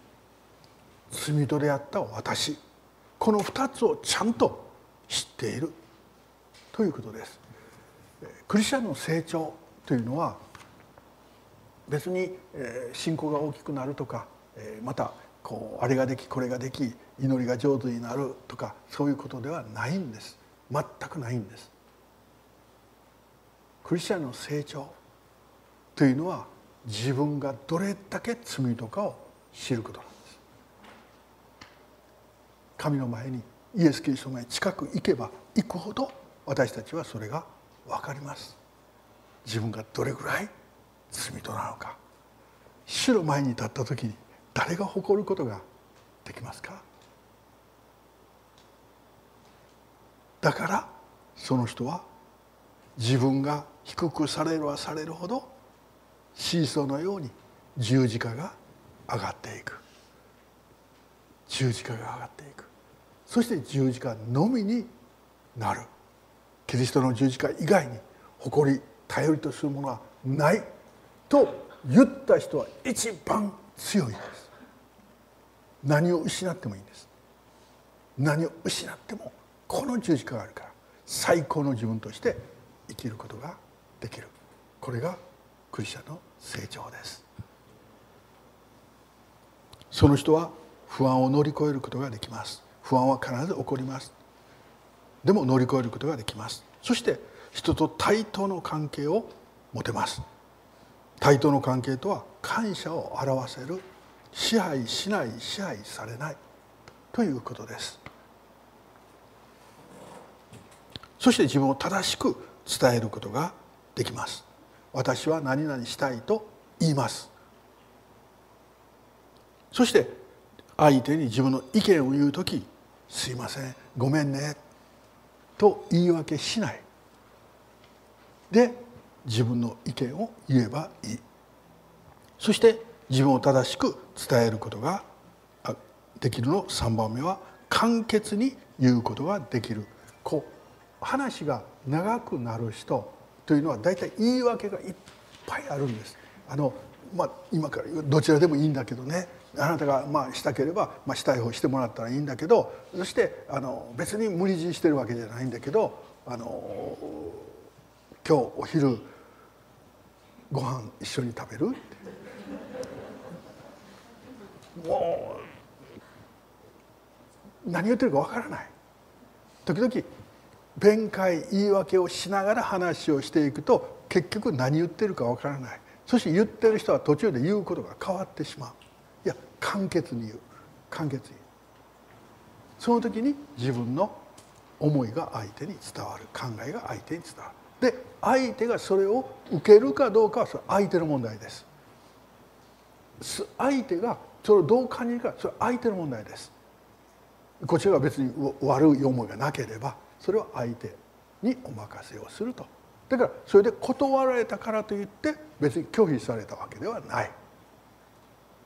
罪人であった私。この2つをちゃんと知っている。ということです。クリスチャンの成長というのは別に信仰が大きくなるとかまたこうあれができこれができ祈りが上手になるとかそういうことではないんです。全くないんです。クリスチャンの成長というのは自分がどれだけ罪とかを知ることなんです。神の前にイエス・キリストの前近く行けば行くほど私たちはそれが分かります。自分がどれぐらい罪となのか。主の前に立った時に誰が誇ることができますか？だからその人は自分が低くされるはされるほどシーソーのように十字架が上がっていく。十字架が上がっていく。そして十字架のみになる。キリストの十字架以外に誇り頼りとするものはない。と言った人は一番強いです。何を失ってもいいんです。何を失ってもこの十字架があるから最高の自分として生きることができる。これがクリスチャンの成長です。その人は不安を乗り越えることができます。不安は必ず起こります。でも乗り越えることができます。そして人と対等の関係を持てます。対等の関係とは感謝を表せる。支配しない支配されないということです。そして自分を正しく伝えることができます。私は何々したいと言います。そして相手に自分の意見を言う時「すいませんごめんね」と言い訳しない。で自分の意見を言えばいい。そして自分を正しく伝えることができるの3番目は簡潔に言うことができる。こう話が長くなる人というのは大体言い訳がいっぱいあるんです。あのまあ、今からどちらでもいいんだけどねあなたがまあしたければ、まあ、したい方してもらったらいいんだけどそしてあの別に無理強いしてるわけじゃないんだけどあの今日お昼ご飯一緒に食べる？もう何言ってるかわからない時々弁解言い訳をしながら話をしていくと結局何言ってるかわからない。そして言ってる人は途中で言うことが変わってしまう。いや簡潔に言う。簡潔にその時に自分の思いが相手に伝わる。考えが相手に伝わる。で相手がそれを受けるかどうかはそれ相手の問題です。相手がそれをどう感じるかそれは相手の問題です。こちらが別に悪い思いがなければそれは相手にお任せをすると。だからそれで断られたからといって別に拒否されたわけではない。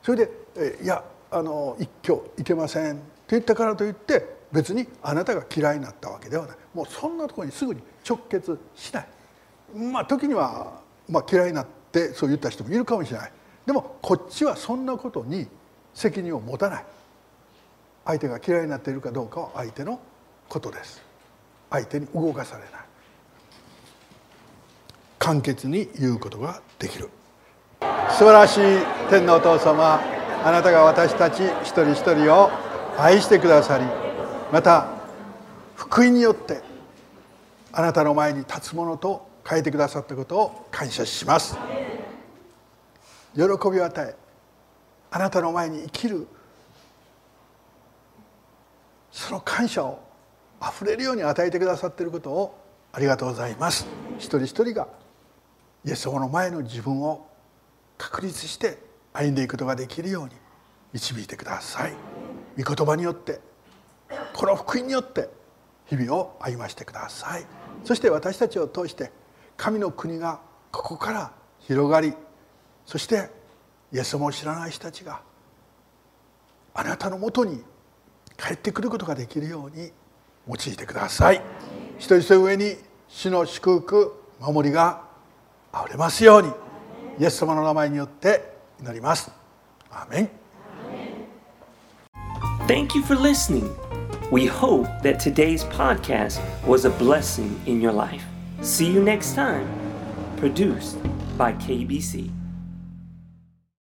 それで「いやあの一挙いけません」って言ったからといって別にあなたが嫌いになったわけではない。もうそんなところにすぐに直結しない。まあ時には、まあ、嫌いになってそう言った人もいるかもしれない。でもこっちはそんなことに責任を持たない。相手が嫌いになっているかどうかは相手のことです。相手に動かされない。簡潔に言うことができる。素晴らしい天のお父様あなたが私たち一人一人を愛してくださりまた福音によってあなたの前に立つものと変えてくださったことを感謝します。喜びを与えあなたの前に生きる。その感謝をあふれるように与えてくださっていることをありがとうございます。一人一人がイエス様の前の自分を確立して歩んでいくことができるように導いてください。御言葉によってこの福音によって日々を歩ましてください。そして私たちを通して神の国がここから広がりそしてイエス様を知らない人たちがあなたのもとに帰ってくることができるように用いてください一人一人上に主の祝福守りがあれますようにイエス様の名前によって祈りますアーメン Thank you for listening. We hope that today's podcast was a blessing in your life. See you next time. Produced by KBC.